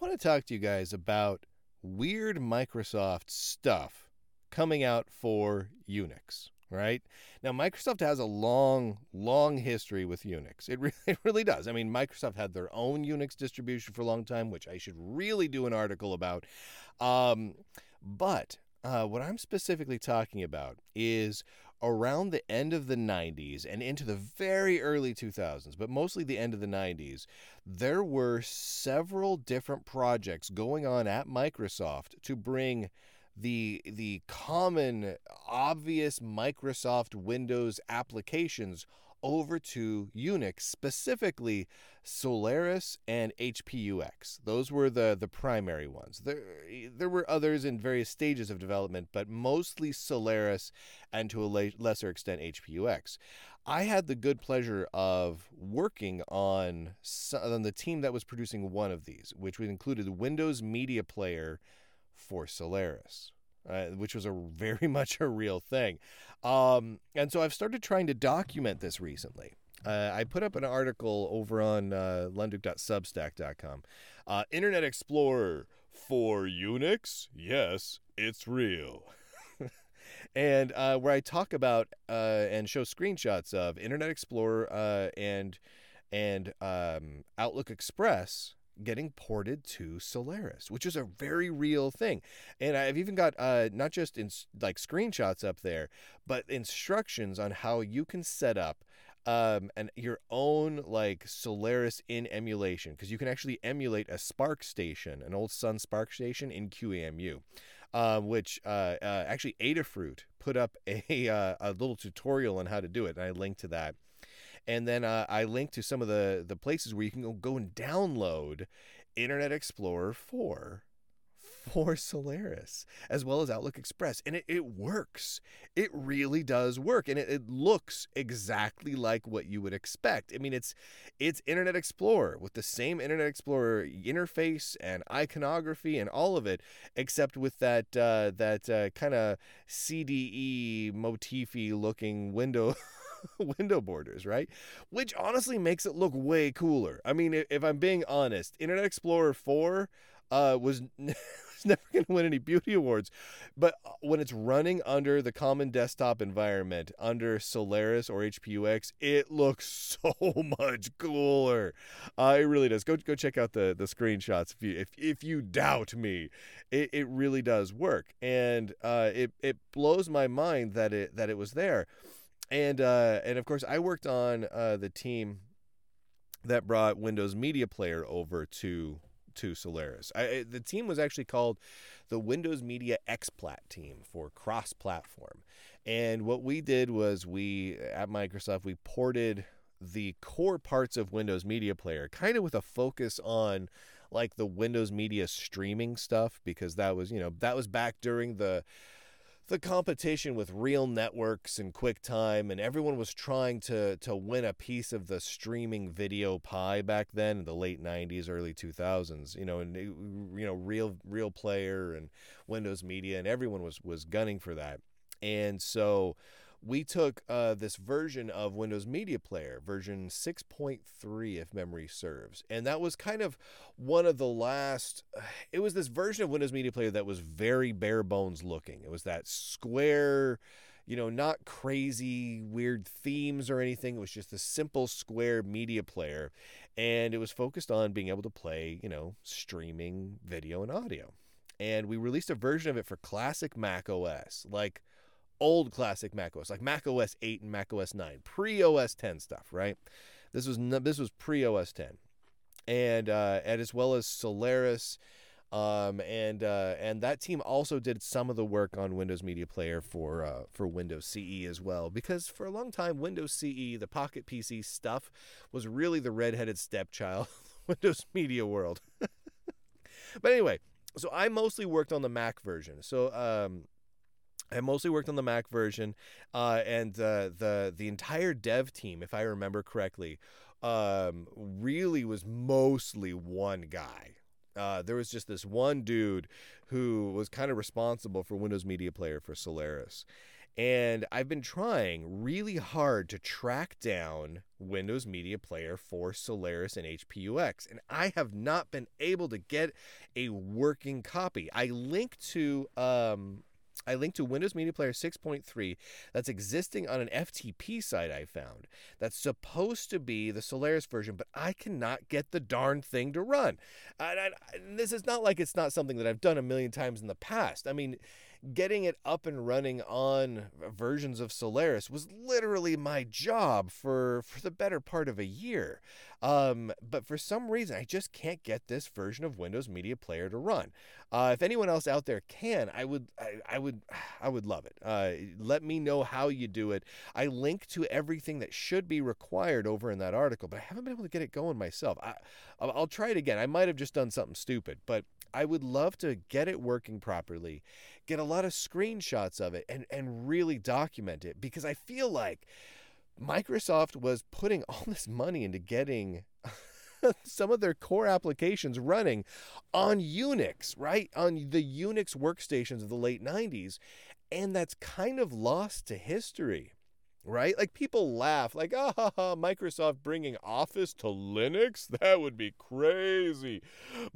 want to talk to you guys about weird Microsoft stuff coming out for Unix. Right now, Microsoft has a long, long history with Unix. It, re- it really does. I mean, Microsoft had their own Unix distribution for a long time, which I should really do an article about. Um, but uh, what I'm specifically talking about is around the end of the 90s and into the very early 2000s, but mostly the end of the 90s, there were several different projects going on at Microsoft to bring the the common obvious Microsoft Windows applications over to Unix, specifically Solaris and HPUX. Those were the, the primary ones. There, there were others in various stages of development, but mostly Solaris and to a lesser extent HPUX. I had the good pleasure of working on, on the team that was producing one of these, which included Windows Media Player for Solaris. Uh, which was a very much a real thing. Um, and so I've started trying to document this recently. Uh, I put up an article over on uh, lunduke.substack.com. Uh, Internet Explorer for Unix? Yes, it's real. and uh, where I talk about uh, and show screenshots of Internet Explorer uh, and and um, Outlook Express getting ported to Solaris, which is a very real thing. And I've even got uh, not just in like screenshots up there, but instructions on how you can set up um, and your own like Solaris in emulation because you can actually emulate a SPARCstation, an old Sun SPARCstation in QEMU. Um, which uh, uh, actually Adafruit put up a, uh, a little tutorial on how to do it, and I linked to that and then uh, I link to some of the the places where you can go, go and download Internet Explorer 4 for Solaris, as well as Outlook Express. And it, it works. It really does work. And it, it looks exactly like what you would expect. I mean, it's it's Internet Explorer with the same Internet Explorer interface and iconography and all of it, except with that uh, that uh, kind of CDE motify looking window window borders, right? Which honestly makes it look way cooler. I mean, if I'm being honest, Internet Explorer 4 uh, was. was never going to win any beauty awards. But uh, when it's running under the common desktop environment, under Solaris or HPUX, it looks so much cooler. Uh, it really does. Go go check out the the screenshots if you if, if you doubt me. It, it really does work, and uh, it it blows my mind that it that it was there and uh, and of course I worked on uh, the team that brought Windows Media Player over to to Solaris. I, the team was actually called the Windows Media XPlat team for cross-platform. And what we did was we at Microsoft we ported the core parts of Windows Media Player kind of with a focus on like the Windows Media streaming stuff because that was, you know, that was back during the the competition with RealNetworks and QuickTime, and everyone was trying to to win a piece of the streaming video pie back then in the late '90s, early 2000s. You know, and you know, real RealPlayer and Windows Media, and everyone was was gunning for that. And so we took uh, this version of Windows Media Player, version 6.3, if memory serves. And that was kind of one of the last, it was this version of Windows Media Player that was very bare bones looking. It was that square, you know, not crazy weird themes or anything. It was just a simple square media player. And it was focused on being able to play, you know, streaming video and audio. And we released a version of it for classic Mac OS. Like, old classic Mac OS, like Mac OS 8 and Mac OS 9, pre OS 10 stuff, right? This was this was pre OS 10, and uh, and as well as Solaris, um, and uh, and that team also did some of the work on Windows Media Player for uh, for Windows CE as well, because for a long time Windows CE, the Pocket PC stuff, was really the redheaded stepchild Windows Media world. but anyway, so I mostly worked on the Mac version. So um, I mostly worked on the Mac version, uh, and uh, the the entire dev team, if I remember correctly, um, really was mostly one guy. Uh, there was just this one dude who was kind of responsible for Windows Media Player for Solaris, And I've been trying really hard to track down Windows Media Player for Solaris and HPUX, and I have not been able to get a working copy. I link to um, I linked to Windows Media Player 6.3 that's existing on an FTP site I found that's supposed to be the Solaris version, but I cannot get the darn thing to run. And, I, and this is not like it's not something that I've done a million times in the past. I mean, getting it up and running on versions of Solaris was literally my job for for the better part of a year. Um, but for some reason, I just can't get this version of Windows Media Player to run. Uh, if anyone else out there can, I would, I, I would, I would love it. Uh, let me know how you do it. I link to everything that should be required over in that article, but I haven't been able to get it going myself. I, I'll try it again. I might have just done something stupid, but I would love to get it working properly, get a lot of screenshots of it, and and really document it because I feel like Microsoft was putting all this money into getting some of their core applications running on Unix, right? On the Unix workstations of the late 90s. And that's kind of lost to history, right? Like people laugh, like, ah, Microsoft bringing Office to Linux? That would be crazy.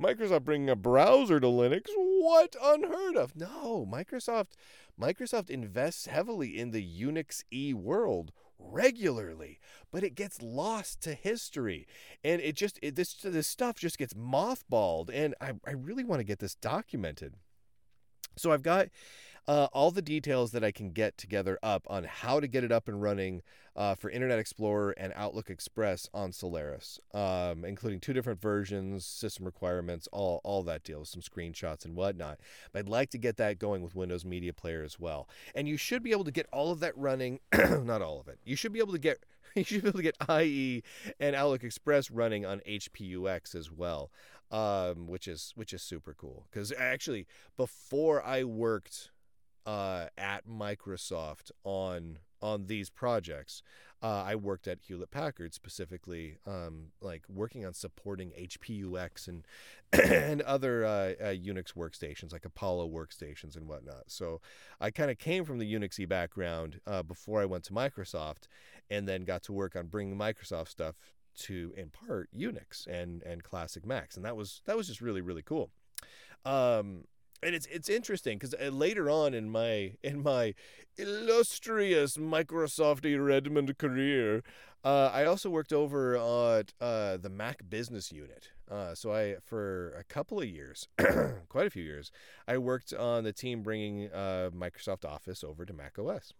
Microsoft bringing a browser to Linux? What? Unheard of. No, Microsoft. Microsoft invests heavily in the Unix E world regularly, but it gets lost to history. And it just, it, this, this stuff just gets mothballed. And I, I really want to get this documented. So I've got uh, all the details that I can get together up on how to get it up and running uh, for Internet Explorer and Outlook Express on Solaris, um, including two different versions, system requirements, all, all that deal, some screenshots and whatnot. But I'd like to get that going with Windows Media Player as well. And you should be able to get all of that running, not all of it. You should be able to get you should be able to get IE and Outlook Express running on HPUX as well, um, which is which is super cool. Because actually, before I worked uh, at Microsoft on on these projects. Uh, I worked at Hewlett Packard specifically, um, like working on supporting HPUX and and other uh, uh, Unix workstations like Apollo workstations and whatnot. So I kind of came from the Unixy background uh, before I went to Microsoft, and then got to work on bringing Microsoft stuff to, in part, Unix and and classic Macs, and that was that was just really really cool. Um, and it's it's interesting because uh, later on in my in my illustrious Microsoft Redmond career, uh, I also worked over at uh, the Mac Business Unit. Uh, so I for a couple of years, quite a few years, I worked on the team bringing uh, Microsoft Office over to Mac OS.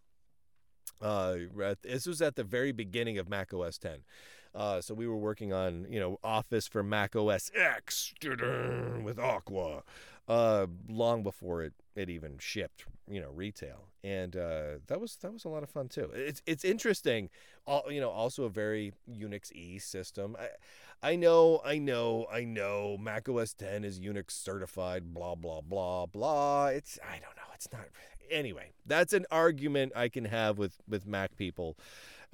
Uh, this was at the very beginning of Mac OS 10. Uh, so we were working on, you know, Office for Mac OS X with Aqua uh, long before it, it even shipped, you know, retail, and uh, that was that was a lot of fun too. It's it's interesting, all, you know, also a very Unix E system. I, I know, I know, I know. Mac OS 10 is Unix certified. Blah blah blah blah. It's I don't know. It's not. Anyway, that's an argument I can have with with Mac people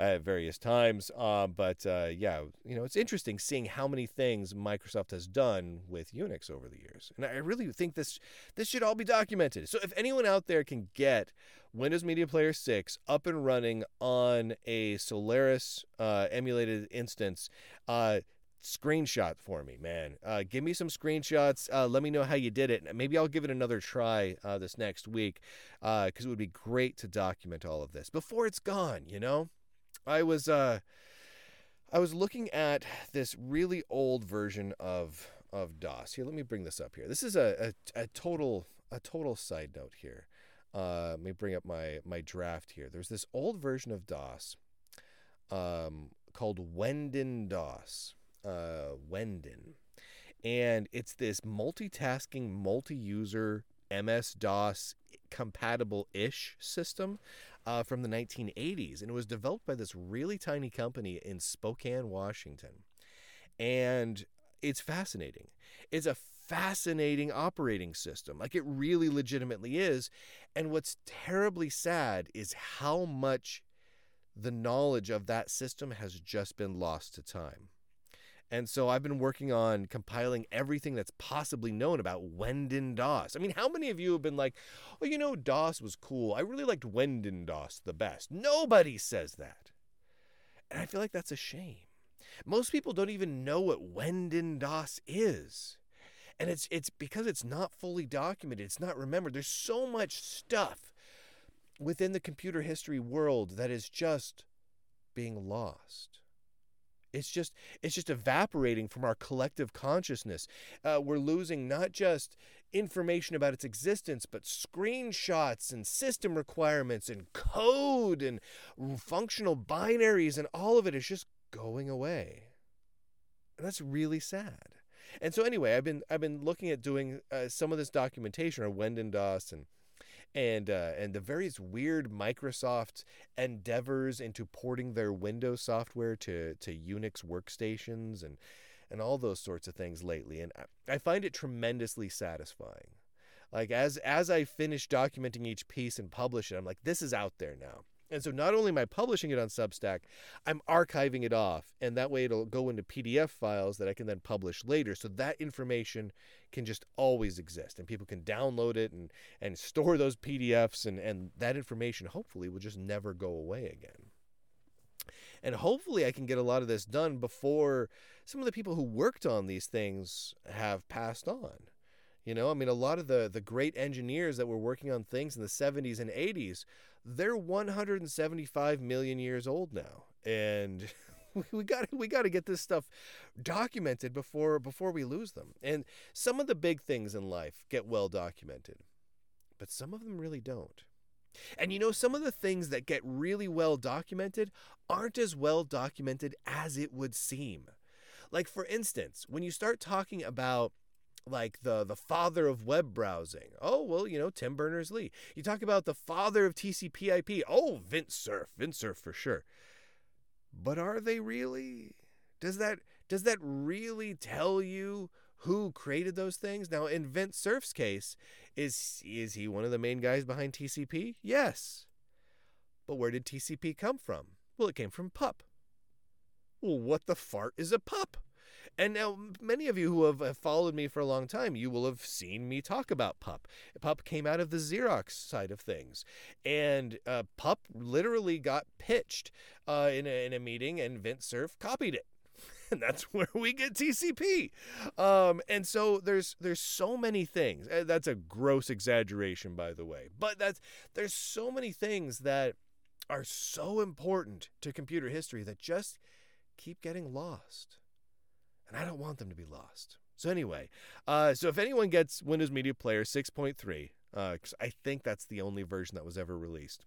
at various times. Uh, but uh, yeah, you know, it's interesting seeing how many things Microsoft has done with Unix over the years, and I really think this this should all be documented. So if anyone out there can get Windows Media Player 6 up and running on a Solaris uh, emulated instance, uh, screenshot for me, man. Uh, give me some screenshots. Uh, let me know how you did it. Maybe I'll give it another try this next week because it would be great to document all of this before it's gone, you know? I was uh I was looking at this really old version of of DOS. Here, let me bring this up here. This is a a, a total a total side note here. Uh, let me bring up my my draft here. There's this old version of DOS um, called Wendin DOS. Uh, Wendin, and it's this multitasking, multi-user MS DOS compatible ish system uh, from the 1980s. And it was developed by this really tiny company in Spokane, Washington. And it's fascinating. It's a fascinating operating system. Like it really legitimately is. And what's terribly sad is how much the knowledge of that system has just been lost to time. And so I've been working on compiling everything that's possibly known about Wendin DOS. I mean, how many of you have been like, well, you know, DOS was cool. I really liked Wendin DOS the best. Nobody says that. And I feel like that's a shame. Most people don't even know what Wendin DOS is. And it's it's because it's not fully documented. It's not remembered. There's so much stuff within the computer history world that is just being lost. It's just it's just evaporating from our collective consciousness. Uh, we're losing not just information about its existence, but screenshots and system requirements and code and functional binaries, and all of it is just going away. And that's really sad. And so anyway, I've been I've been looking at doing uh, some of this documentation on Wendin DOS and and uh, and the various weird Microsoft endeavors into porting their Windows software to to Unix workstations and and all those sorts of things lately. And I find it tremendously satisfying. Like as as I finish documenting each piece and publish it, I'm like, this is out there now. And so not only am I publishing it on Substack, I'm archiving it off. And that way it'll go into PDF files that I can then publish later. So that information can just always exist and people can download it and, and store those PDFs and, and that information hopefully will just never go away again. And hopefully I can get a lot of this done before some of the people who worked on these things have passed on. You know, I mean, a lot of the, the great engineers that were working on things in the 70s and 80s, they're 175 million years old now. And we got we got to get this stuff documented before before we lose them. And some of the big things in life get well documented, but some of them really don't. And you know, some of the things that get really well documented aren't as well documented as it would seem. Like for instance, when you start talking about like the the father of web browsing. Oh, well, you know, Tim Berners-Lee. You talk about the father of TCP/IP. Oh, Vint Cerf, Vint Cerf for sure. But are they really? Does that does that really tell you who created those things? Now, in Vint Cerf's case, is is he one of the main guys behind TCP? Yes. But where did TCP come from? Well, it came from PUP. Well, what the fart is a PUP? And now, many of you who have followed me for a long time, you will have seen me talk about PUP. PUP came out of the Xerox side of things. And uh, PUP literally got pitched uh, in, a, in a meeting, and Vint Cerf copied it. And that's where we get TCP. Um, and so there's there's so many things. Uh, that's a gross exaggeration, by the way. But that's there's so many things that are so important to computer history that just keep getting lost and I don't want them to be lost. So anyway, uh, so if anyone gets Windows Media Player 6.3, uh, I think that's the only version that was ever released.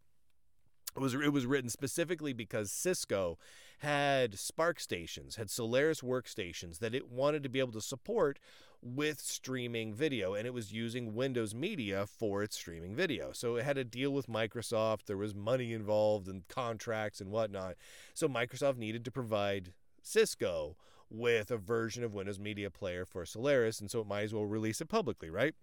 It was it was written specifically because Cisco had SPARCstations, had Solaris workstations that it wanted to be able to support with streaming video, and it was using Windows Media for its streaming video. So it had to deal with Microsoft. There was money involved and contracts and whatnot. So Microsoft needed to provide Cisco with a version of Windows Media Player for Solaris, and so it might as well release it publicly, right?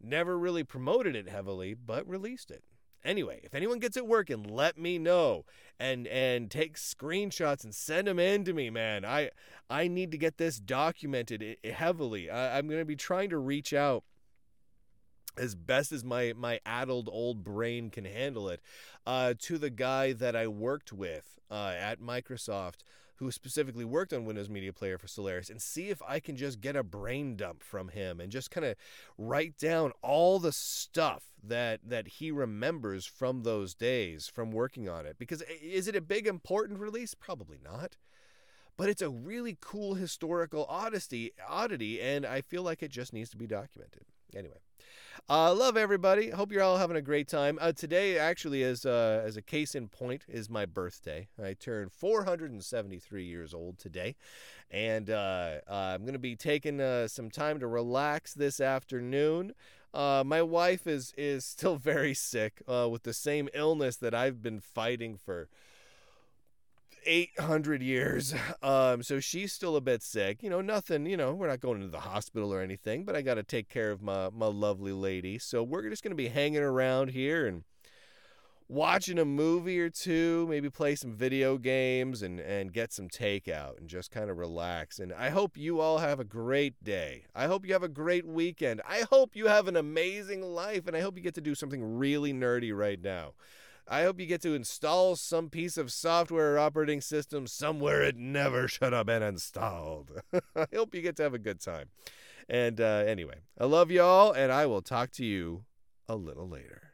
Never really promoted it heavily, but released it. Anyway, if anyone gets it working, let me know and and take screenshots and send them in to me, man. I I need to get this documented heavily. I, I'm going to be trying to reach out as best as my my addled old brain can handle it uh, to the guy that I worked with uh, at Microsoft who specifically worked on Windows Media Player for Solaris and see if I can just get a brain dump from him and just kind of write down all the stuff that that he remembers from those days from working on it. Because eh, is it a big important release? Probably not. But it's a really cool historical oddity oddity and I feel like it just needs to be documented anyway uh, love everybody. Hope you're all having a great time. Uh, today, actually, as uh, as a case in point, is my birthday. I turned 473 years old today, and uh, uh, I'm going to be taking uh, some time to relax this afternoon. my wife is is still very sick with the same illness that I've been fighting for 800 years. Um, so she's still a bit sick. You know, nothing, you know, we're not going to the hospital or anything, but I got to take care of my, my lovely lady. So we're just going to be hanging around here and watching a movie or two, maybe play some video games and, and get some takeout and just kind of relax. And I hope you all have a great day. I hope you have a great weekend. I hope you have an amazing life. And I hope you get to do something really nerdy right now. I hope you get to install some piece of software or operating system somewhere it never should have been installed. I hope you get to have a good time. And uh, anyway, I love y'all, and I will talk to you a little later.